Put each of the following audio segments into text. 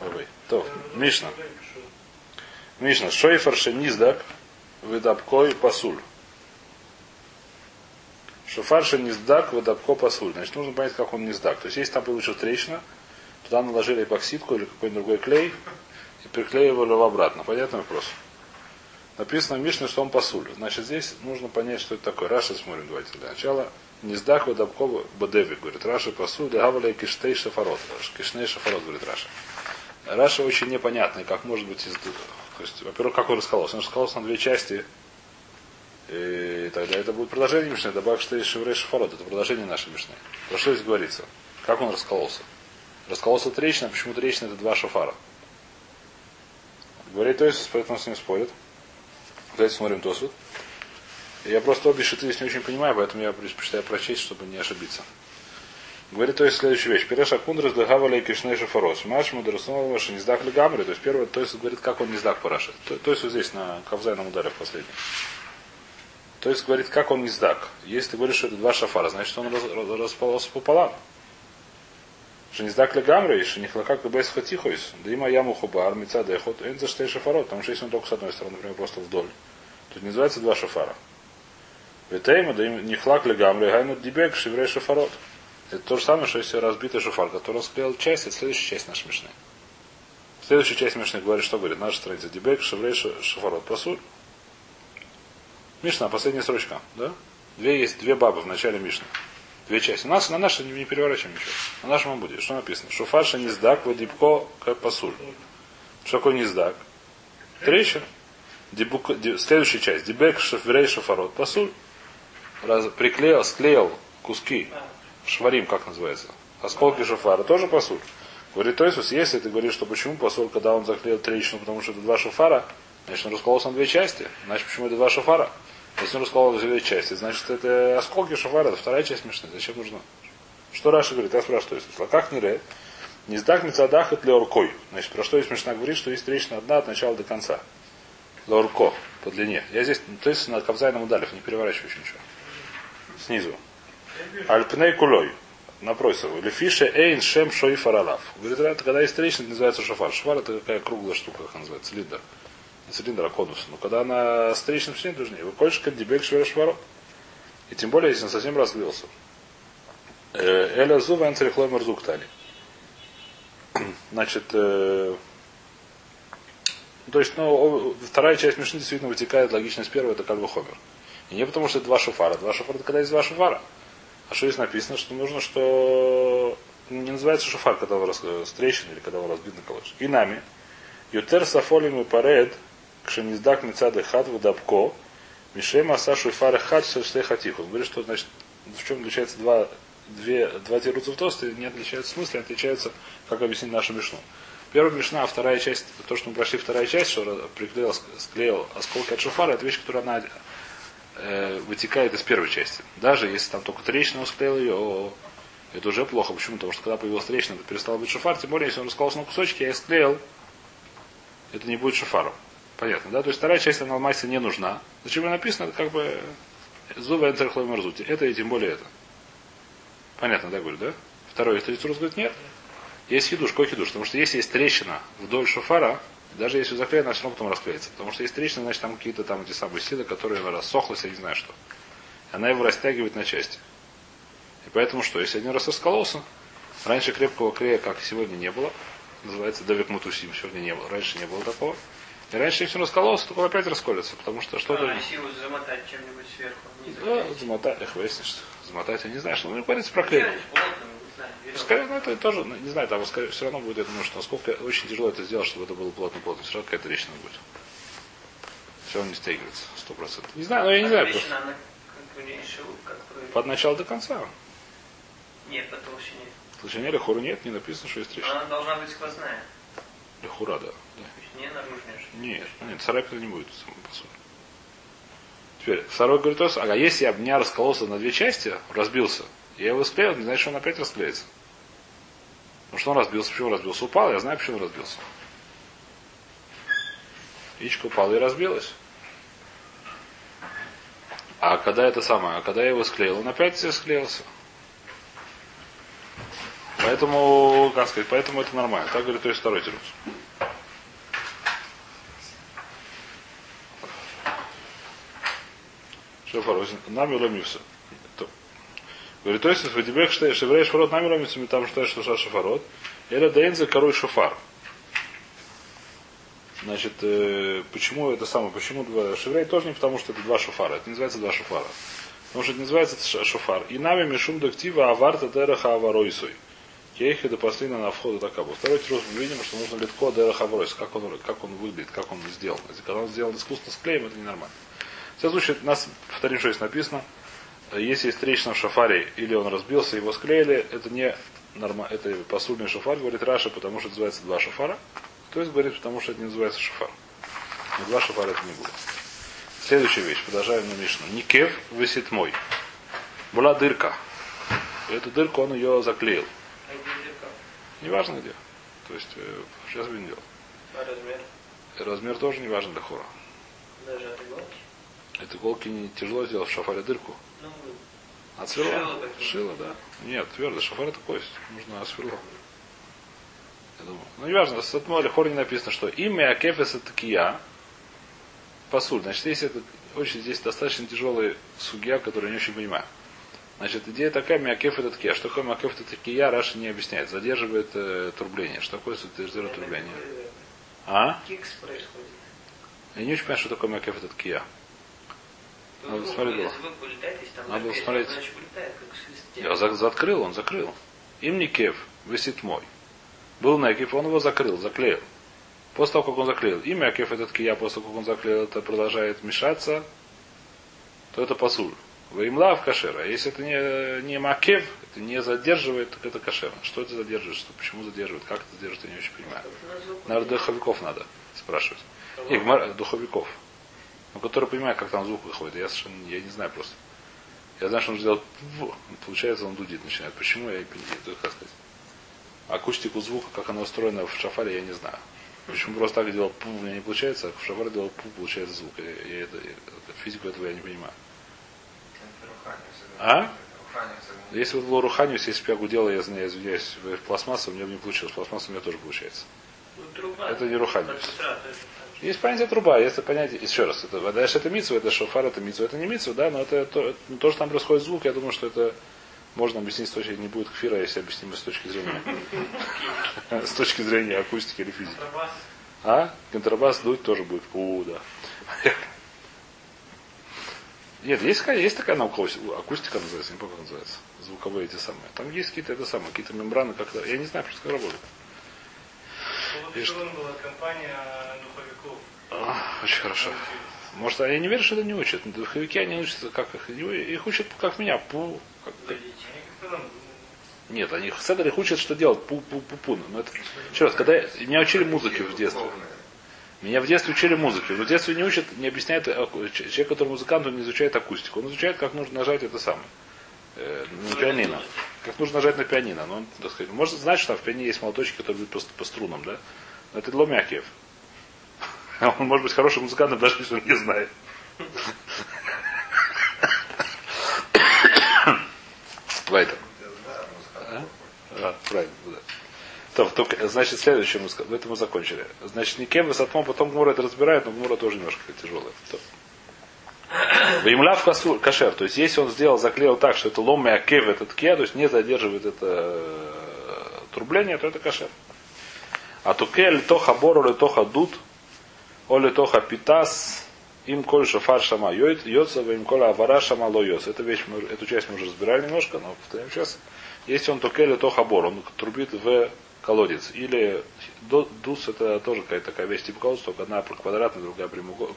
Ой, То, Мишна. Мишна. Шойфер шениздак выдабкой пасуль. Шофар шениздак выдабко пасуль. Значит, нужно понять, как он низдак. То есть, если там получил трещина, туда наложили эпоксидку или какой-нибудь другой клей и приклеивали его обратно. Понятный вопрос? Написано в Мишне, что он пасуль. Значит, здесь нужно понять, что это такое. Раша смотрим, давайте для начала. Низдак выдабко бадеви, говорит Раша пасуль, дагавалей киштей шафарот. Кишней шафарот, говорит Раша. Раша очень непонятный, как может быть из... То есть, во-первых, как он раскололся? Он раскололся на две части. И тогда это будет продолжение Мишны. Добавь, что есть Шеврей Шафарот. Это продолжение нашей Мишны. Про что здесь говорится? Как он раскололся? Раскололся трещина. Почему трещина это два шафара? Говорит, есть, поэтому с ним спорят. Давайте смотрим Тосут. Я просто обе шиты здесь не очень понимаю, поэтому я предпочитаю прочесть, чтобы не ошибиться. Говорит, то есть следующая вещь. Переша кундрас дагавалей кишней шафарос. Маш мудроснового шениздак легамри. То есть первое, то есть говорит, как он не сдак параши. То, то есть вот здесь на Кавзайном ударе в последнем. То есть говорит, как он не сдак. Если ты говоришь, что это два шафара, значит он раз, раз, располался пополам. Шениздак легамри, шенихлака бейс хатихойс. Да има яму хубар, мица дехот, эн за штей шафарот. Потому что если он только с одной стороны, например, просто вдоль. Не называется два шафара. Ветейма, да им нихлак легамри, гайнут дибек, шеврей шафарот. Это то же самое, что если разбитый шуфар, который он склеил часть, это следующая часть нашей мишны. Следующая часть мишны говорит, что говорит? Наша страница. Дебек, Шеврей, Шафарот. Пасуль. Мишна, последняя строчка. Да? Две есть две бабы в начале Мишны. Две части. У нас на нашей не, не переворачиваем ничего. На нашем будет. Что написано? Шуфарша низдак, вадипко, как пасуль. Что такое низдак? Трещина. Дебук, следующая часть. Дебек, Шеврей, Шафарот. Пасуль. Раз, приклеил, склеил куски шварим, как называется, осколки шофара, тоже посуд. Говорит, то есть, если ты говоришь, что почему посуд, когда он заклеил трещину, потому что это два шофара, значит, он раскололся на две части. Значит, почему это два шофара? Если он раскололся на две части, значит, это осколки шофара, это вторая часть мешны. Зачем нужно? Что Раша говорит? Я спрашиваю, то есть, как не ре? Не сдак мецадах это леоркой. Значит, про что есть смешно говорит, что есть трещина одна от начала до конца. Леорко, по длине. Я здесь, то есть на Кавзайном удалев, не переворачиваю еще ничего. Снизу. Альпней кулой. Напротив его. Лефише эйн шем шои фаралав. Говорит, это когда есть трещина, называется шофар. Шофар это такая круглая штука, как называется, цилиндр. Не цилиндр, а конус. Но когда она с трещиной все должны. Вы кольшь кандибель швера шварот. И тем более, если он совсем разлился. Э, Эля зува анцерихлой марзуктали. Значит, э, то есть, ну, вторая часть Мишны действительно вытекает логично с первой, это как бы хомер. И не потому, что это два шофара. Два шофара это когда есть два шофара. А что здесь написано, что нужно, что не называется шофар, когда он с трещин или когда он разбит на колодец. И нами. Ютер сафолим и паред, кшениздак мецады хат вдабко, мишема сашу и фары хат все хатих. Он говорит, что значит, в чем отличается два, две, два тируца в тосты, не отличаются в смысле, отличаются, как объяснить нашу мишну. Первая мишна, а вторая часть, то, что мы прошли вторая часть, что приклеил, склеил осколки от шофара, это вещь, которая она э, вытекает из первой части. Даже если там только трещина склеил ее, о, это уже плохо. Почему? Потому что когда появилась трещина, это перестал быть шофар. Тем более, если он раскололся на кусочки, я склеил, это не будет шофаром. Понятно, да? То есть вторая часть она не нужна. Зачем она написано? Это как бы зубы энтерхлой марзути. Это и тем более это. Понятно, да, говорю, да? Третий раз говорит, нет. Есть хидуш, какой хидуш? Потому что если есть трещина вдоль шофара, даже если заклеена, она все равно потом расклеится. Потому что есть трещина, значит там какие-то там эти самые силы, которые рассохлась, я не знаю что. Она его растягивает на части. И поэтому что? Если один раз раскололся, раньше крепкого клея, как сегодня, не было. Называется Давид Мутусим, сегодня не было. Раньше не было такого. И раньше, если он раскололся, то он опять расколется, потому что что-то... А, его замотать чем-нибудь сверху? Да, замотать, эх, выяснишь, замотать, я не знаю, что, ну, говорится про клей. Скорее, ну это тоже, ну, не знаю, там скорее, все равно будет, я думаю, что насколько очень тяжело это сделать, чтобы это было плотно-плотно. Все равно какая-то трещина будет. Все равно не стягивается, сто процентов. Не знаю, но я не знаю. Трещина, она как бы не как бы... Под начало до конца. Нет, по толщине. Толщине лехуру нет, не написано, что есть трещина. Она должна быть сквозная. Лехура, да. да. Не наружная. Нет, нет, царапина не будет, по сути. Теперь, второй говорит, ага, если я меня раскололся на две части, разбился, я его склеил, не значит, что он опять расклеится. Потому что он разбился. Почему разбился? Упал, я знаю, почему разбился. Яичко упала и разбилась. А когда это самое, а когда я его склеил, он опять все склеился. Поэтому, как сказать, поэтому это нормально. Так говорит, то есть второй тирус. Шофар, нами ломився. Говорит, то есть, тебе шеврей шфарот нами ломится, там что что шафарот. Или дейнзе король шофар. Значит, э, почему это самое, почему два шеврей тоже не потому, что это два шофара. Это не называется два шофара. Потому что это не называется шофар. И нами мишум дактива аварта дераха аваройсуй. Кейхи до последнего на входу такабу. Второй тирус мы видим, что нужно литко дераха аваройс. Как он, как он выглядит, как он сделан. Если когда он сделан искусственно с клеем, это ненормально. В всяком случае, нас, повторим, что здесь написано, если трещина в шафаре, или он разбился, его склеили, это не норма, это посульный шафар, говорит Раша, потому что это называется два шафара. То есть говорит, потому что это не называется шафар. Но два шафара это не будет. Следующая вещь, продолжаем на Мишну. Никев висит мой. Была дырка. И эту дырку он ее заклеил. А? Неважно где. То есть, э, сейчас бы не делал. А размер? Размер тоже не важен для хора. Даже от иголки? Это иголки не тяжело сделать в шафаре дырку. От сверло? Шило такие. Шило, да. Нет, твердо. Шафар это кость. Нужно сверло. Я думаю. Ну, неважно, с Атмоли Хор не написано, что имя Акефес это Кия. Пасуль. Значит, если это очень здесь достаточно тяжелый судья, который я не очень понимаю. Значит, идея такая, Миакеф это Кия. Что такое Миакеф это Кия, Раша не объясняет. Задерживает э, трубление. Что такое задерживает трубление? А? Кикс происходит. Я не очень понимаю, что такое Миакеф это Кия. Надо смотреть было. Вы Надо написано, смотреть. Я за- закрыл, он закрыл. Им не кев, висит мой. Был Некев, он его закрыл, заклеил. После того, как он заклеил. Имя Акеф этот кия, после того, как он заклеил, это продолжает мешаться, то это пасуль. Ваимла в кашер. А если это не, не макев, это не задерживает, так это кашер. Что это задерживает? Что, почему задерживает? Как это задерживает, я не очень понимаю. На. Наверное, духовиков надо спрашивать. Гмар- духовиков. Ну, которые понимают, как там звук выходит. Я совершенно я не знаю просто. Я знаю, что он сделал получается, он дудит начинает. Почему я не понимаю, как сказать. Акустику звука, как она устроена в шафаре, я не знаю. Почему просто так делал пу, у меня не получается, а в шафаре делал пу, получается звук. Я, я это, это- физику этого я не понимаю. А? Если вот было Руханиус, если бы я гудела, я я извиняюсь, в пластмассу, у меня бы не получилось. Пластмасса у меня тоже получается. Ну. Это не Руханиус. Есть понятие труба, есть понятие, еще раз, это, дальше это митсва, это шофар, это митсва, это не митсва, да, но это то, ну, то, что там происходит звук, я думаю, что это можно объяснить с точки не будет кфира, если объясним с точки зрения с точки зрения акустики или физики. А? Контрабас дуть тоже будет. У, да. Нет, есть, такая- есть такая наука, акустика называется, не помню, как называется. Звуковые эти самые. Там есть какие-то это самые, какие-то мембраны, как-то. Я не знаю, просто как работает. Ну? Шилон была компания духовиков. А, Очень хорошо. Может, я не верю, что это не учат. Духовики они учатся, как их, их учат, как меня, пу. как- Они Нет, они в Седер их учат, что делать, пу пу пу пу Но это... Еще раз, когда я- меня учили музыке в детстве. Меня в детстве учили музыке. Но в детстве не учат, не объясняет, ч- человек, который музыкант, он не изучает акустику. Он изучает, как нужно нажать это самое. э, на пианино. Как нужно нажать на пианино. Но он, так сказать, может знать, что там в пианино есть молоточки, которые бьют по, ст- по струнам, да? Но это Ломякиев. Он может быть хорошим музыкантом, даже если он не знает. Вайтер. А? А, правильно, да. То, только, значит, следующее мы, это мы закончили. Значит, Никем Высотмом, потом Гмура это разбирает, но Гмура тоже немножко тяжелая. То. Ваимляв кашер, то есть если он сделал, заклеил так, что это лом акев, этот ке, то есть не задерживает это э, трубление, то это кашер. А туке литоха бору литоха дут, о литоха питас, им коль шафар шама йоца, им коля авара шама ло йоц. Эту вещь эту часть мы уже разбирали немножко, но повторяем сейчас. Если он туке литоха бор, он трубит в колодец. Или дус это тоже какая-то такая вещь типа колодца, только одна квадратная, другая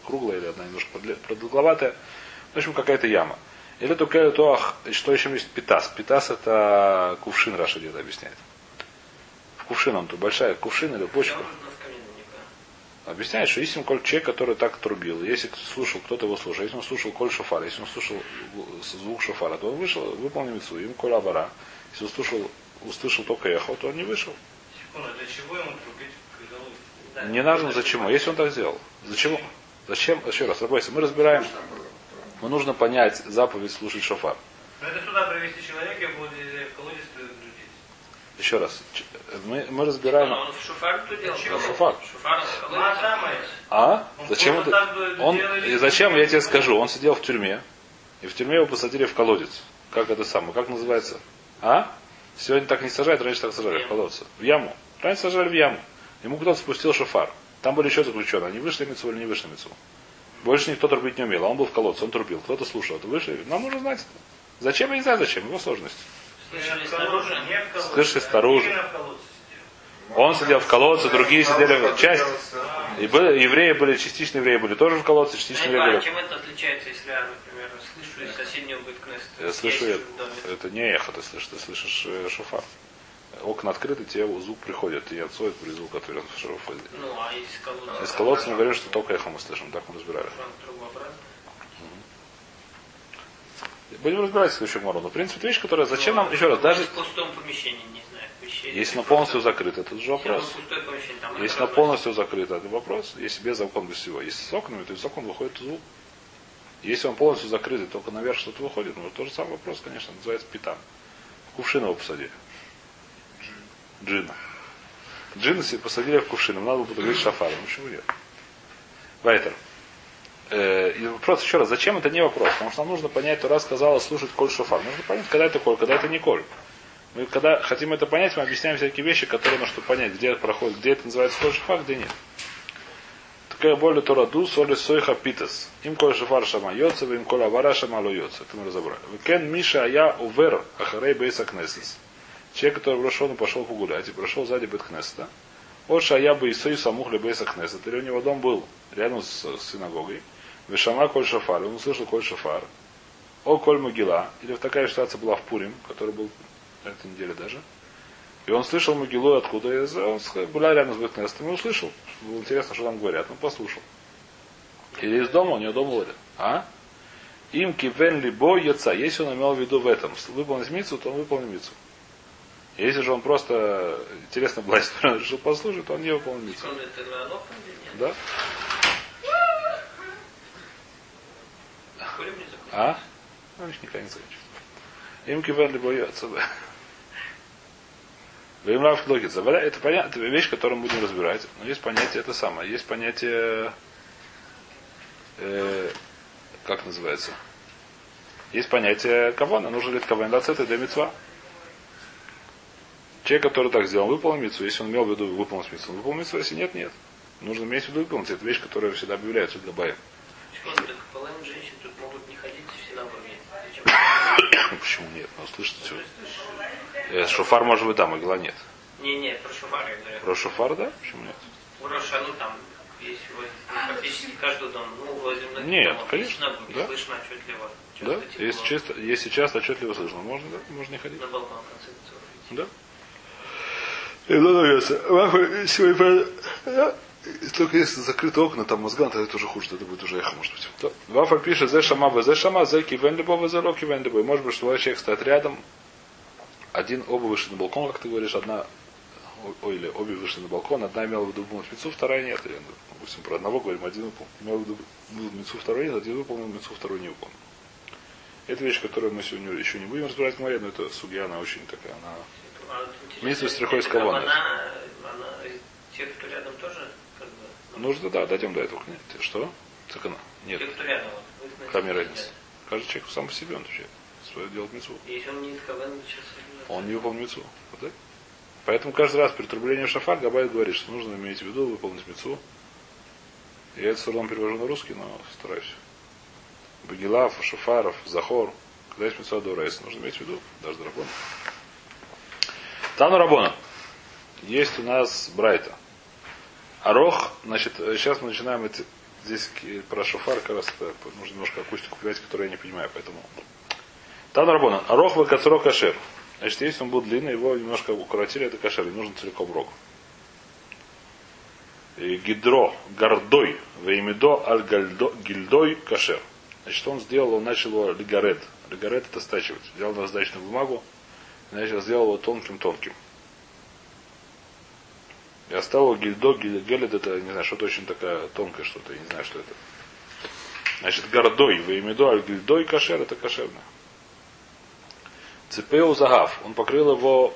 круглая, или одна немножко продолговатая. В общем, какая-то яма. Или только то, ах, что еще есть питас. Питас это кувшин, Раша где-то объясняет. В кувшин он тут большая кувшин или бочка. Объясняет, что если коль человек, который так трубил, если слушал, кто-то его слушал, если он слушал коль шофар, если он слушал звук шофара, то он вышел, выполнил митцву, им коль авара. Если он слушал, услышал только эхо, то он не вышел. Секунду, для чего ему трубить к голове? Да, Не надо зачем. Если он так сделал. Зачем? Зачем? Еще раз, Рабойся, мы разбираем. Мы нужно понять заповедь слушать шофар. Ну это сюда привести человека, и будет в колодец трудить. Еще раз. Мы, мы разбираем. Он в шуфар тут делал? Чего? Шуфар. Шуфар Ну, а. А? Он Зачем это? бы Он, и зачем, я тебе скажу, он сидел в тюрьме, и в тюрьме его посадили в колодец. Как это самое, как называется? А? Сегодня так не сажают, раньше так сажали, в колодце. В яму. Раньше сажали в яму. Ему кто-то спустил шофар. Там были еще заключенные. Они вышли мецу или не вышли мецу. Больше никто трубить не умел. А он был в колодце, он трубил. Кто-то слушал. Это вышли. Нам нужно знать это. Зачем? Я не знаю зачем. Его сложность. Слышали снаружи? Слышали. Он сидел в колодце, другие сидели в часть. И были, евреи были, частично евреи были тоже в колодце, частично евреи были. чем это отличается, если я, например, слышу из соседнего быткнеста? Я слышу, это, это не эхо, ты слышишь, ты слышишь э, шофар. Окна открыты, тебе звук приходит, и отсюда при звук отвернут в шофар. Ну, а из колодца? Из колодца мы говорим, что только эхо мы слышим, так мы разбирали. Трубообразный. Будем разбирать следующую мору. Но, в принципе, вещь, которая... Зачем нам, еще раз, даже В пустом помещении, не знаю, если оно полностью закрыто, это же вопрос. Если это оно полностью закрыто, это вопрос. Если без окон, без всего. Если с окнами, то из окон выходит звук. Если он полностью закрыт, и только наверх что-то выходит, ну, тот же самый вопрос, конечно, называется питан. Его посадили. Джина. Джина себе посадили в кувшин, им надо было говорить шафаром. Почему нет? Вайтер. Э, и вопрос еще раз, зачем это не вопрос? Потому что нам нужно понять, Тура сказала слушать коль шофар. Нужно понять, когда это коль, когда это не коль. Мы когда хотим это понять, мы объясняем всякие вещи, которые нужно понять, где это проходит, где это называется коль шофар, где нет. Такая более Тораду, соли сойха питас. Им коль шофар шама йоца, им коль авара шама ло йоца. Это мы разобрали. Векен Миша я увер ахарей бейса кнесес. Человек, который прошел и пошел погулять, и прошел сзади бет кнеста. Вот шая бы Исой самух бейса кнесет. Или у него дом был рядом с, синагогой. Вешама коль шофар. Он услышал коль шофар. О коль могила. Или вот такая ситуация была в Пурим, который был на этой неделе даже. И он слышал могилу откуда. И он гулял рядом с Бетнестом и услышал. Было интересно, что там говорят. Ну, послушал. Или из дома, у него дом был. А? Им кивен либо яца. Если он имел в виду в этом, выполнить мицу, то он выполнил мицу. Если же он просто, интересно была история, он решил послушать, то он не нет? Да? А? Ну, еще никогда не закончится. Им кивен либо яца, да. Вим лав логица. Это понятно, это вещь, которую мы будем разбирать. Но есть понятие это самое. Есть понятие, э, как называется? Есть понятие кавана. Нужно ли каван даться это для мецва. Человек, который так сделал, выполнил мицу. Если он имел в виду выполнить мицу, он выполнил мицу. Если нет, нет. Нужно иметь в виду выполнить. Это вещь, которая всегда объявляется для баев. Почему? Так половина женщин тут могут не ходить в синагоге. Зачем? Почему нет? Ну, слышите все. Э, шофар может быть, да, могила нет. Не-не, про шуфар я говорю. Про шофар, да? Почему нет? В Рошану там есть практически каждый дом. Ну, возле многих Нет, домов конечно, да. слышно отчетливо. Да? Если, чисто, если часто отчетливо слышно, можно, да? Можно не ходить. На балкон в конце концов. Да? И надо говорится, сегодня, только если закрыты окна, там мозган, тогда это уже хуже, это будет уже эхо, может быть. То, пишет, зе шама, зе шама, зе кивен либо, зе ло кивен либо. Может быть, что два человека стоят рядом, один, оба вышли на балкон, как ты говоришь, одна, ой, или обе вышли на балкон, одна имела в виду мецу, вторая нет. Или, ну, допустим, про одного говорим, один выполнил, имел в виду мецу, второй нет, один выполнил мецу, второй не выполнил. Это вещь, которую мы сегодня еще не будем разбирать в море, но это судья, она очень такая, она Митсва стрихой кого как она? Она, она, те, кто рядом тоже, как бы, ну, Нужно, да, дойдем до этого. Нет, что? Цикана. Нет. те, кто рядом, вот, ноте разница? Каждый человек сам по себе он отвечает. Свое делать мецу. Если он не из сейчас Он не выполнил мецу. Вот так? Поэтому каждый раз при трублении шафар Габай говорит, что нужно иметь в виду выполнить мецу. Я это с трудом перевожу на русский, но стараюсь. Багилав, Шафаров, Захор. Когда есть мецу Адорайс, нужно иметь в виду, даже Драбон. Тану Рабона. Есть у нас Брайта. Арох, значит, сейчас мы начинаем эти, здесь про шофар, как раз это нужно немножко акустику понимать, которую я не понимаю, поэтому. Тан Рабона. Арох в кацро кашер. Значит, если он был длинный, его немножко укоротили, это кашер, и нужен целиком рог. Гидро, гордой, веймидо, аль гильдой кашер. Значит, он сделал, он начал его лигарет. Лигарет это стачивать. Взял на сдачную бумагу, и начал, сделал его тонким-тонким. И оставил гильдо, гиль- гелет, это, не знаю, что-то очень такая тонкое что-то, я не знаю, что это. Значит, гордой, веймидо, аль гильдой кашер, это кошерно. Цепеу загав, он покрыл его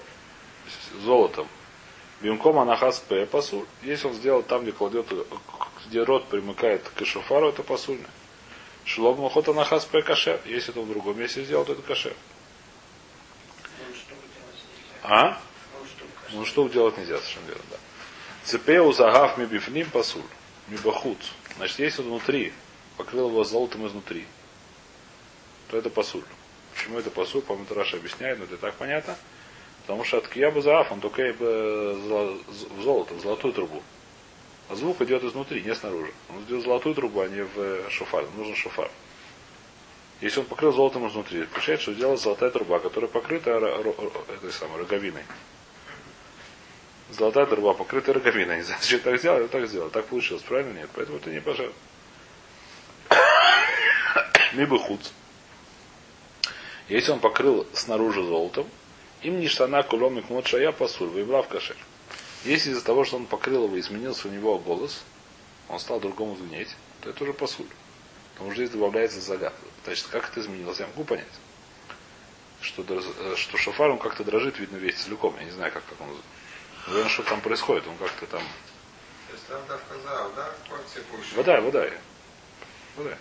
золотом. Бимком анахас п пасуль. Если он сделал там, где кладет, где рот примыкает к шофару, это пасульно. Шлом махот анахас п кашер. Если это в другом месте сделал, то это кашер. Ну, что делать нельзя. А? Ну, что, делать нельзя, совершенно верно, да. Цепеу загав ми бифним пасуль. Ми бахут. Значит, если он внутри, покрыл его золотом изнутри, то это пасуль. Почему это пасуль? По-моему, Раша объясняет, но это так понятно. Потому что от кияба заав, он только в золото, в золотую трубу. А звук идет изнутри, не снаружи. Он идет в золотую трубу, а не в э, шофар. Нужен шофар. Если он покрыл золотом изнутри, получается, что сделала золотая труба, которая покрыта этой самой роговиной. Золотая труба покрыта роговиной. Не знаю, зачем так сделали, так сделали. Так получилось, правильно? Нет. Поэтому это не пожар. Либо худ. Если он покрыл снаружи золотом, им не штана кулом и кмот шая пасуль, выебла в кашель. Если из-за того, что он покрыл его, изменился у него голос, он стал другому звенеть, то это уже пасуль. Потому что здесь добавляется загад. Значит, как это изменилось, я могу понять. Что, э, что шофар, он как-то дрожит, видно, весь целиком. Я не знаю, как, как он... Наверное, что там происходит. Он как-то там... То есть там да? Вода, вода. Вода.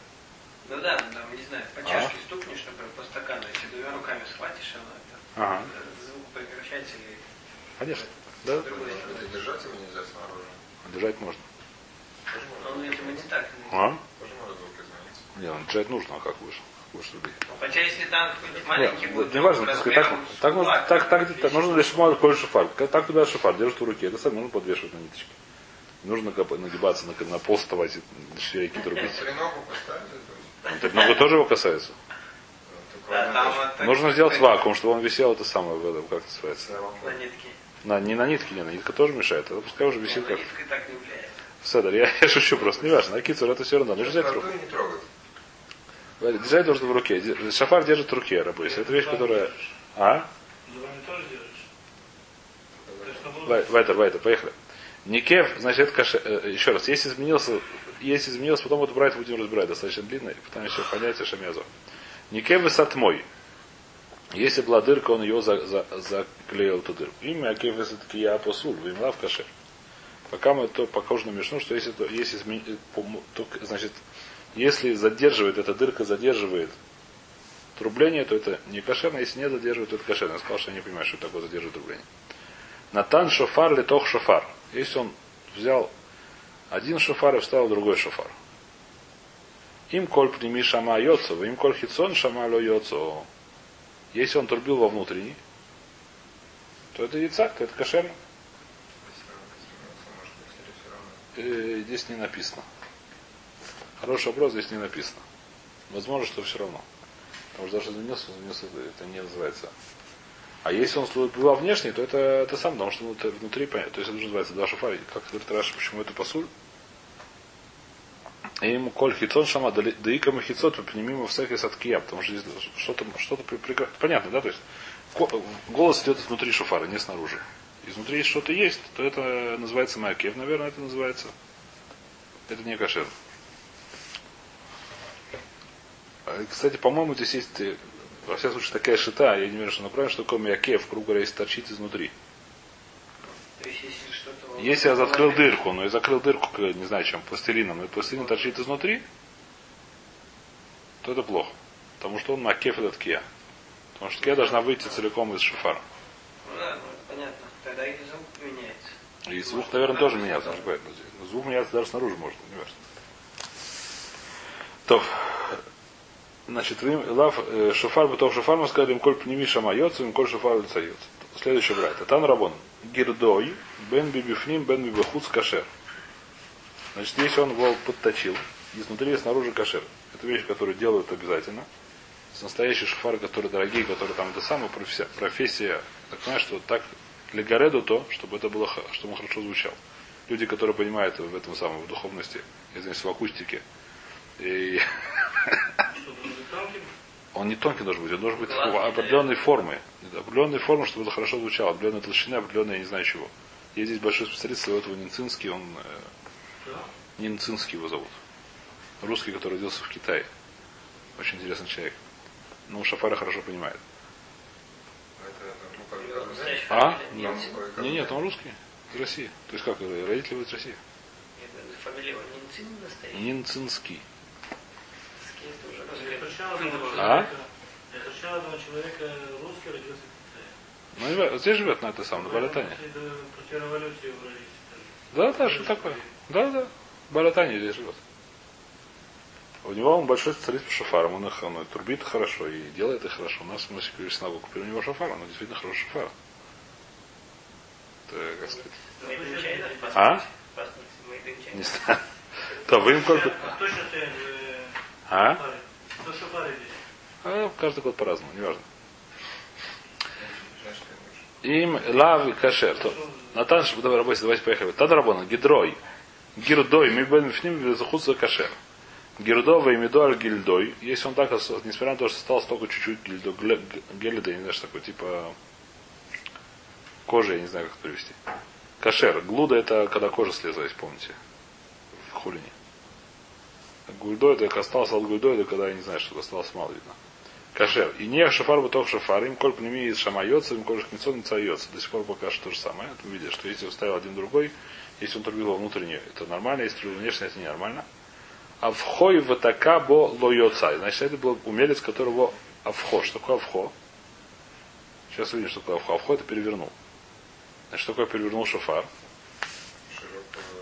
Ну да, ну, там, не знаю, по чашке стукнешь, например, по стакану, если двумя руками схватишь, оно это, Ага. э, звук прекращается или Конечно. Да? быть, и держать его нельзя снаружи. Держать можно. Он, видимо, не так. А? тоже может звук измениться. Не, он держать нужно, а как будешь? Будешь рубить. Хотя если там какой-нибудь маленький Нет, будет, не важно, так, так, так, нужно, так, так, так, нужно для шума коль шофар. Так туда шофар, держит в руке. Это самое нужно подвешивать на ниточке. Не нужно нагибаться, на, на пол вставать и швейки трубить. Треногу поставили, то есть, Так много тоже его касается. ну, Да, Нужно сделать вакуум, чтобы он висел это самое в этом, как называется. На нитке. На, не на нитке, не на нитка тоже мешает. Это пускай уже висит На как. Седер, я, я шучу просто, не важно. Акицур это все равно. Нужно взять в руку. Не трогать. Держать должен в руке. Шафар держит в руке, рабойся. Это вещь, которая. А? Вайтер, Вайтер, поехали. Никев, значит, это каше... э, Еще раз, если изменился, если изменился, потом это брать будем разбирать, достаточно длинно, и потом еще понятие шамязу. Никев высот мой. Если была дырка, он ее за, за, заклеил эту дырку. Имя Акев все-таки я посуль, вымла в каше. Пока мы то похоже на мешну, что если, то, если изме- э, значит, если задерживает, эта дырка задерживает трубление, то это не кошерно, если не задерживает, то это кошерно. Я сказал, что я не понимаю, что такое задерживает трубление. Натан шофар литох шофар. Если он взял один шофар и вставил другой шофар. Им коль прими шама йоцо, им коль хитсон шама ло йоцо. Если он трубил во внутренний, то это яйца, то это кошерно. Э, здесь не написано. Хороший вопрос, здесь не написано. Возможно, что все равно. Потому что даже изменился, изменился, это не называется. А если он был внешний, то это, это сам, потому что внутри, внутри понятно. То есть это уже называется два шафара. Как говорит Раша, почему это посуль? И ему коль хитон шама, да ика хитцот, мимо всяких садкия, потому что здесь что-то, при- понятно, да, то есть голос идет изнутри шофара, не снаружи. Изнутри что-то есть, то это называется макев, наверное, это называется. Это не кошер. А, Кстати, по-моему, здесь есть, э, во всяком случае, такая шита, я не верю, что она правильно, что такое мякев, грубо говоря, если торчит изнутри. То есть если что-то... Если я закрыл дырку, но я закрыл дырку, не знаю чем, пластилином, и пластилин торчит изнутри, то это плохо. Потому что он макев этот кия. Потому что кия должна выйти целиком из шифара. Ну да, ну, понятно. Тогда и звук меняется. И звук, наверное, тоже меняется. может Звук меняется даже снаружи может, не важно. То, значит, лав, э, шофар, бытов шофар, мы сказали, им коль пними шамайоцу, им коль шофар лицайоцу. Следующий брат. Тан Рабон. Гирдой, бен бибифним, бен бибихуц кашер. Значит, если он его подточил, изнутри и снаружи кашер. Это вещь, которую делают обязательно. Настоящие шофары, которые дорогие, которые там это самая профессия, так понимаешь, что так для Гореду то, чтобы это было, чтобы он хорошо звучал. Люди, которые понимают в этом самом, в духовности, извиняюсь, в акустике. И Что, должен быть тонким? Он не тонкий должен быть, он должен быть такого определенной формы. Определенной формы, чтобы это хорошо звучало, определенной толщины, определенной, я не знаю чего. Есть здесь большой специалист, зовут его Нинцинский, он э. Нинцинский его зовут. Русский, который родился в Китае. Очень интересный человек. Ну, Шафара хорошо понимает. Это, ну, Настоящий А? немцы? Не, нет, он русский. Из России. То есть как, э, родители из России? Фамилия Нинцин настоящая? Нинцинский. Это уже Я разве- встречал одного А? человека, я встречал одного человека, русский, родился в Китае. Ну, не знаю, вот здесь живет на этой самой, на тоже. Да, да, что такое? Да, да. В Балятане здесь живет. У него он большой специалист по шафарам. Он их он и трубит хорошо и делает их хорошо. У нас мы в синагогу купили у него шафар, он действительно хороший шафар. Это, как сказать? А? Не знаю. То вы им только... А в А? каждый год по-разному, неважно. Им лав и кашер. То- Натан, давай работать, давайте поехали. Тадрабона, гидрой. Гирдой, мы будем в ним захуться кашер. Гирдова и медуаль гильдой. Если он так, несмотря на то, что осталось только чуть-чуть гильдо, гельда, я не знаю, что такое, типа кожи, я не знаю, как это привести. Кашер. Глуда это когда кожа слезла, если помните. В хулине. Гульдой, это как осталось от гульдой, это когда я не знаю, что осталось мало видно. Кашер. И не шафар только шафар, им коль пнеми из шамайоца, им коль шкнецон не цайоца. До сих пор пока что то же самое. Это видите, что если он ставил один другой, если он трубил во внутреннее, это нормально, если трубил внешне, это ненормально. А вхой в атака бо лойоцай. Значит, это был умелец, которого авхо. Что такое авхо? Сейчас увидим, что такое авхо. Авхо это перевернул. Значит, что такое перевернул шафар?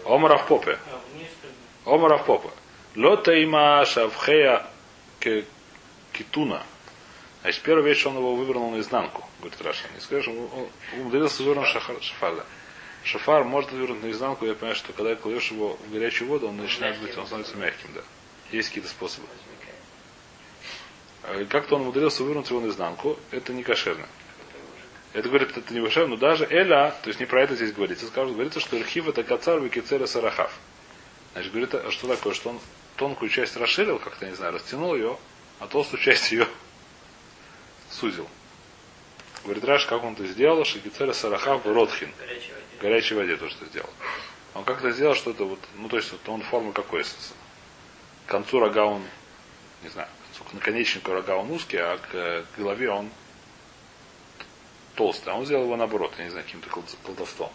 Омар авпопе. А. Омар авпопе. Лота има шавхея китуна. Значит, первая вещь, он его вывернул наизнанку, говорит Раша. Не скажешь, он умудрился вывернуть шафар. да. Шафар может вывернуть наизнанку, я понимаю, что когда кладешь его в горячую воду, он начинает быть, он становится мягким, да. Есть какие-то способы. А Как-то он умудрился вывернуть его наизнанку, это не кошерно. Это говорит, это не кошерно, но даже Эля, то есть не про это здесь говорится, скажут, говорится, что Ирхив это кацар викицера сарахав. Значит, говорит, а что такое, что он тонкую часть расширил, как-то, не знаю, растянул ее, а толстую часть ее сузил. Говорит, Раш, как он это сделал, Шигицера Сарахав Ротхин. В горячей воде то, что сделал. Он как-то сделал что-то вот, ну то есть вот он формы какой? К концу рога он, не знаю, к наконечнику рога он узкий, а к, голове он толстый. А он сделал его наоборот, я не знаю, каким-то колд- колдовством.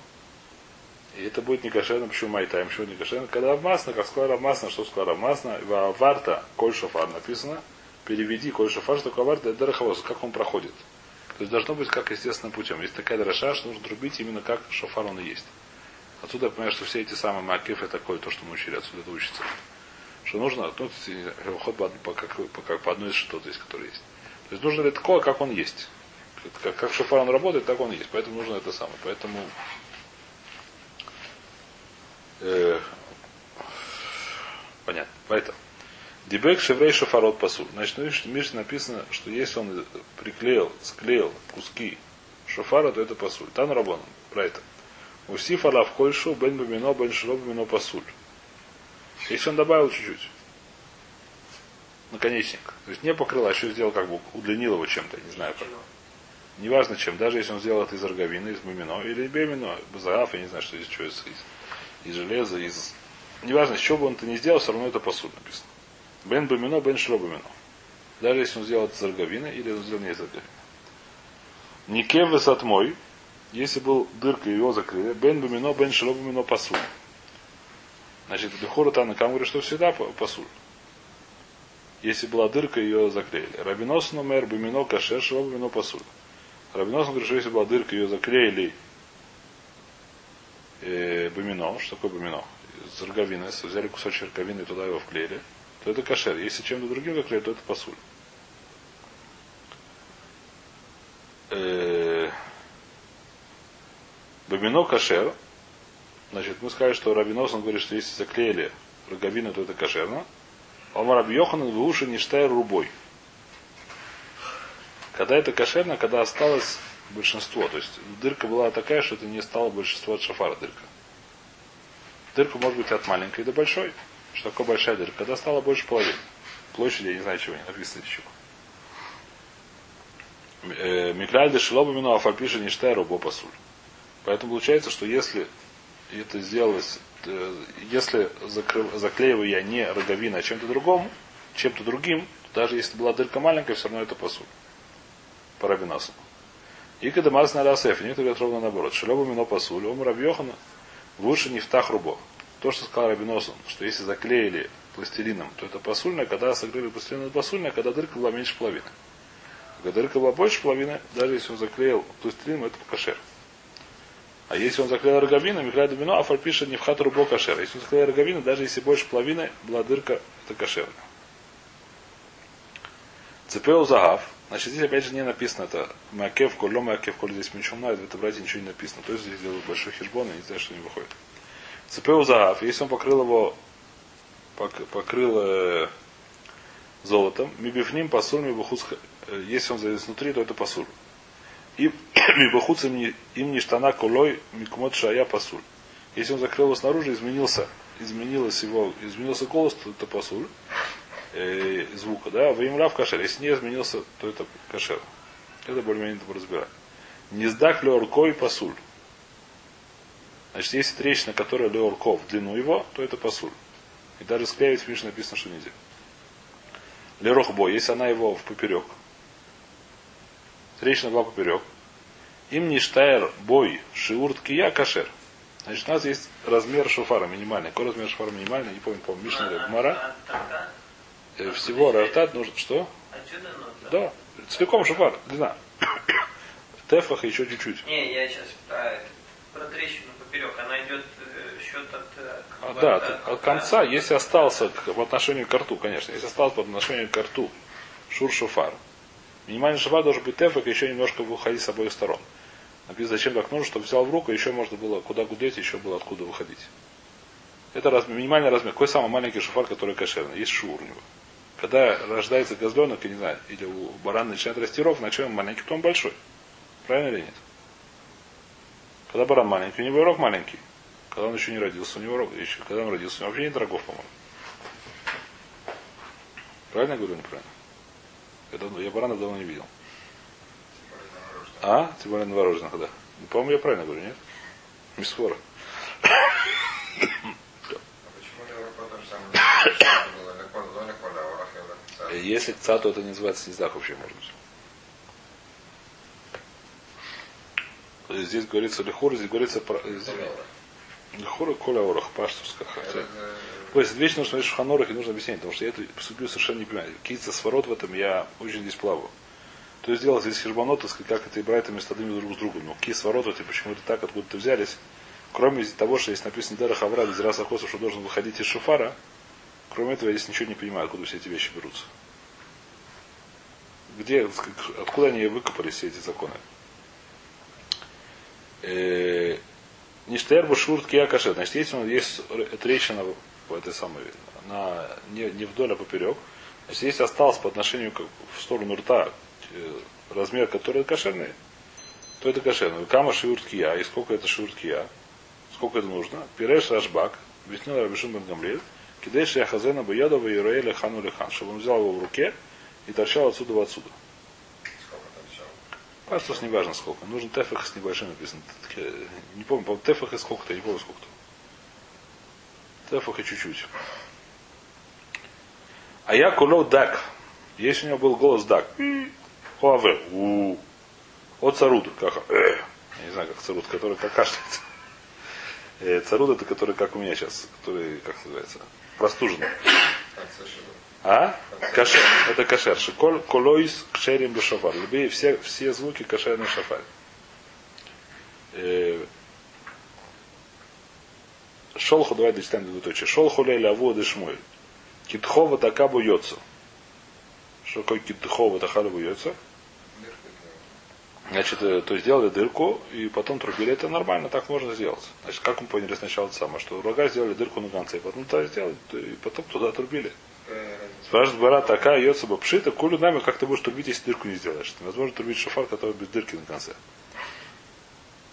И это будет не кошерно, почему майтайм, почему не кошерно? Когда масно, как сказал масно, что сказал масно, варта, коль шофар написано, переведи коль шофар, что варта, это дороховоз, как он проходит. То есть должно быть как естественным путем. Есть такая дроша, что нужно трубить именно как шофар он и есть. Отсюда я понимаю, что все эти самые макиф это такое, то, что мы учили, отсюда это учится. Что нужно, ну, это ход по, по, по, как по одной из шитот здесь, которые есть. То есть нужно такое, как он есть. Как, как шофар он работает, так он есть. Поэтому нужно это самое. Поэтому э, понятно. Поэтому. Дебек шеврей шофарот пасуль. Значит, в Мишне написано, что если он приклеил, склеил куски шофара, то это пасуль. Там рабон. Про это. Усиф алав хойшу бен бамино бен шило бамино пасуль. Если он добавил чуть-чуть. Наконечник. То есть не покрыл, а еще сделал как бы удлинил его чем-то, не знаю как. Неважно чем, даже если он сделал это из роговины, из бамино, или бемино, базараф, я не знаю, что здесь что из, из, из железа, из... Неважно, чего бы он это не сделал, все равно это пасуль написано. Бен бамино, бен шило бамино. Даже если он сделал это из роговины, или он сделал не из роговины. Никев высот мой, если был дырка, его закрыли, бен бамино, бен шило бамино пасуль. Значит, Бехора Танакам говорит, что всегда пасуль. Если была дырка, ее заклеили. Рабинос номер бамино кашер, шило бамино пасуль. Рабинос говорит, что если была дырка, ее заклеили э, бамино. Что такое бамино? Из роговины. Если Взяли кусочек роговины и туда его вклеили, то это кашер. Если чем-то другим заклеили, то это пасуль. Э, Бамино кашер. Значит, мы сказали, что Рабинос, он говорит, что если заклеили роговину, то это кошерно. Омар Рабьоханан в уши не штайр рубой. Когда это кошерно, когда осталось большинство. То есть дырка была такая, что это не стало большинство от шафара дырка. Дырка может быть от маленькой до большой. Что такое большая дырка? Когда стало больше половины. Площади, я не знаю, чего не написано чего. Микляльда шилобамину афальпиша не штайр рубо пасуль. Поэтому получается, что если это сделалось, э, если заклеиваю я не роговиной, а чем-то другом, чем-то другим, даже если была дырка маленькая, все равно это пасуль. По рабиносу. И когда Марс на Расеф, некоторые говорят ровно наоборот. Шелоба мино пасуль, ом Рабьохана, выше не в рубо. То, что сказал Рабиносун, что если заклеили пластилином, то это посульная, когда заклеили пластилином, это посульная, когда дырка была меньше половины. Когда дырка была больше половины, даже если он заклеил пластилином, это кошер. А если он заклеил роговиной, Михаил Домино, а пишет не в хату рубо кошер. Если он заклеил роговиной, даже если больше половины была дырка, это кошерно. Цепеу загав. Значит, здесь опять же не написано это Макев, Коло, Макев, Коло здесь ничего в этом бразе ничего не написано. То есть здесь делают большой хижбон, и не знаю, что не выходит. Цепеу загав. Если он покрыл его, покрыл э, золотом, мибифним пасур, мибухуц, э, если он изнутри, то это пасур. И мибухуц им не штана колой, микмот шая пасуль. Если он закрыл его снаружи, изменился, изменилось его, изменился голос, то это пасуль э, звука, да, в кашер. Если не изменился, то это кашер. Это более-менее это разбирать. Не сдак леоркой пасуль. Значит, если трещина, которая леорков в длину его, то это пасуль. И даже склеивать в Мише написано, что нельзя. Лерохбо, если она его в поперек. Трещина была поперек. Им не штайр бой шиурт кия кашер. Значит, у нас есть размер шофара минимальный. Какой размер шофара минимальный? Не помню, помню, Мишна или Гмара. Э, всего рафтат нужно. Что? Да. Целиком шофар. Длина. Тефах еще чуть-чуть. Не, я сейчас про, про трещину поперек. Она идет э, счет от... Э, а, да, от, от конца, если остался к, по отношению к рту, конечно, если остался по отношению к рту шур шофар. Минимальный шофар должен быть тефак, еще немножко выходить с обоих сторон. Написано, зачем так нужно, чтобы взял в руку, еще можно было куда гудеть, еще было откуда выходить. Это размер, минимальный размер. Какой самый маленький шофар, который кошерный? Есть шур у него. Когда рождается козленок, я не знаю, или у барана начинает расти рог, вначале он маленький, потом большой. Правильно или нет? Когда баран маленький, у него рог маленький. Когда он еще не родился, у него рог еще. Когда он родился, у него вообще нет рогов, по-моему. Правильно я говорю, неправильно? Я, давно, я барана давно не видел. А? Тем более новорожденных, да. По-моему, я правильно говорю, нет? Мисфора. А почему потом самое если кца, то это не называется низдах вообще, может быть. Здесь говорится лихур, здесь говорится про... Лихур коля орах, паштурская хотя. То есть вещь нужно в шханорах и нужно объяснять, потому что я эту судью совершенно не понимаю. Кица сворот в этом я очень здесь плаваю. То есть делать здесь хижбанот, как это и брать местодыми друг с другом. Но кис ворот, эти почему-то так, откуда-то взялись. Кроме того, что здесь написано Дера Хавра, из раз что должен выходить из шуфара, кроме этого я здесь ничего не понимаю, откуда все эти вещи берутся. Где, откуда они выкопали все эти законы? Э, Ништер бушурт киакаше. Значит, он есть трещина по этой самой, на, не, не вдоль, а поперек, значит, если остался по отношению к, в сторону рта э, размер, который кошерный, то это кошерный. Кама шиурт кия, и сколько это шиурт кия, сколько это нужно. Пиреш рашбак, объяснил Рабишин бен Гамлель, кидеш яхазена баядова и роэля хану лехан, чтобы он взял его в руке и торчал отсюда в отсюда. Пастус не важно сколько. Нужен тефах с небольшим написано. Не помню, по тефах и сколько-то, не помню сколько-то. Тефах и чуть-чуть. А я куло дак. Если у него был голос дак. Хуаве. У. От царуд. Как, э. Я не знаю, как царуд, который как кашляет. Э, царуд это который как у меня сейчас, который, как называется, простуженный. А? Кашер. Это кашер. Шиколь колоис кшерим бешофар. Любые все, все звуки кошерный шафар. Э, Шолху, давай дочитаем двоеточие. Шолху ле лаву дешмуэль. Китхова така буется. Что такое китхова така буется? Значит, э, то сделали дырку, и потом трубили. Это нормально, так можно сделать. Значит, как мы поняли сначала это самое, что врага сделали дырку на конце, и потом туда сделали, и потом туда трубили. Спрашивает Бара такая йоца пшита, кулю нами, как ты будешь трубить, если дырку не сделаешь. Невозможно трубить шафар, который без дырки на конце.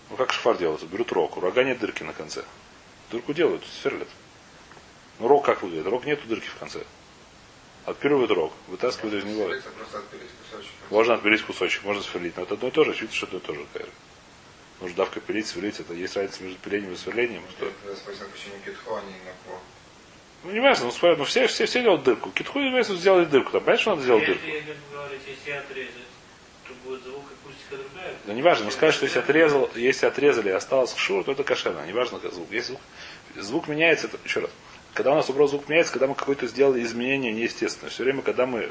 Ну как шафар делается? Берут рог, у рога нет дырки на конце. Дырку делают, сверлят. Ну рог как выглядит? Рог нету дырки в конце. Отпиливают рог, вытаскивают из него. Можно отпилить кусочек, можно сверлить. Но это одно и то же, очевидно, что это одно и то же. Конечно. Нужно давка пилить, сверлить. Это есть разница между пилением и сверлением. Что... почему китху, а не на ну, не важно, ну, ну все, все, все делают дырку. Китху является сделали дырку. Там, понимаешь, что надо сделать дырку? Если, говорить, если отрезать. что будет звук акустика другая. Да не важно, но скажешь, что если отрезал, если отрезали и осталось шур, то это кошерно. Не важно, как звук. Если звук, звук меняется, это, еще раз. Когда у нас вопрос звук меняется, когда мы какое-то сделали изменение неестественное. Все время, когда мы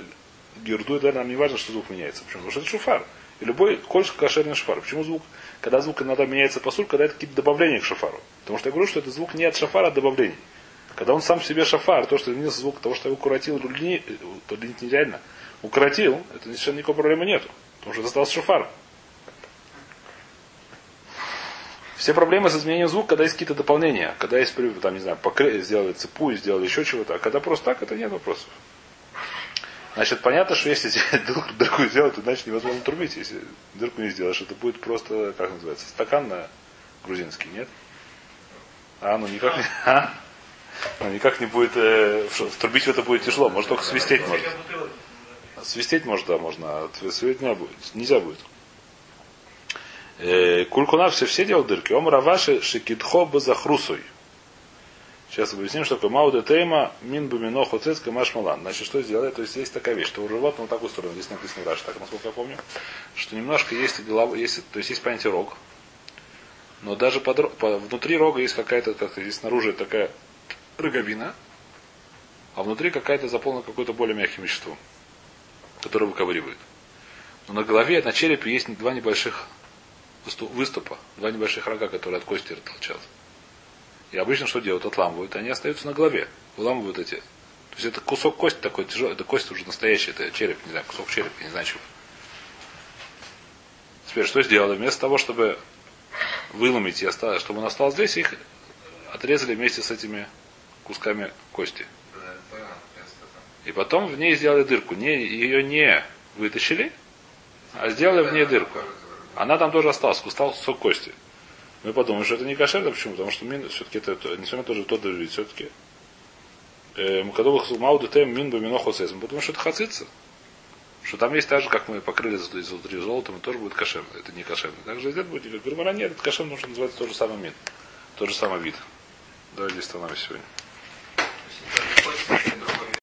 герду, это нам не важно, что звук меняется. Почему? Потому что это шуфар. И любой кольский кошерный шафар. Почему звук? Когда звук иногда меняется по когда это какие-то добавления к шафару. Потому что я говорю, что это звук не от шафара, а от добавлений. Когда он сам себе шафар, то, что изменился звук того, что я укоротил, удлинить, удлинить нереально, укоротил, это совершенно никакой проблемы нету. Потому что это шафар. Все проблемы с изменением звука, когда есть какие-то дополнения, когда есть, там, не знаю, покры... сделали цепу, сделали еще чего-то, а когда просто так, это нет вопросов. Значит, понятно, что если дырку сделать, то значит невозможно трубить. Если дырку не сделаешь, это будет просто, как называется, стакан на грузинский, нет? А, ну никак не. А? Ну, никак не будет. Э, трубить в это будет тяжело. Может только свистеть может. Свистеть может, да, можно, а свистеть не будет. Нельзя будет. Э, Кулькуна все, все делают дырки. Ом раваши шикидхо базахрусой. Сейчас объясним, что такое мауда тейма мин бумино хоцецка машмалан. Значит, что сделать? То есть есть такая вещь, что у животного так устроено. Здесь написано дальше, так, насколько я помню, что немножко есть голова, есть, то есть есть понятие рог. Но даже под, по, внутри рога есть какая-то, как здесь снаружи такая роговина, а внутри какая-то заполнена какое-то более мягким веществом, которое выковыривает. Но на голове, на черепе есть два небольших выступа, два небольших рога, которые от кости торчат. И обычно что делают? Отламывают, они остаются на голове. Выламывают эти. То есть это кусок кости такой тяжелый, это кость уже настоящая, это череп, не знаю, кусок черепа, не знаю чего. Теперь что сделали? Вместо того, чтобы выломить и оставить, чтобы он остался здесь, их отрезали вместе с этими кусками кости. И потом в ней сделали дырку. Не, ее не вытащили, а сделали в ней дырку. Она там тоже осталась, стал кусок кости. Мы подумаем, что это не кошерно, почему? Потому что мин, все-таки это, несмотря тоже тот даже все-таки. Мукадовых мауду тем мин бамино хосесм. Потому что это хацица. Что там есть так же, как мы покрыли изнутри золотом, тоже будет кошерно. Это не кошерно. Также здесь будет, говорит, нет, это кошерно, нужно называть тот же самый мин. Тот же самый вид. Давай здесь остановимся сегодня.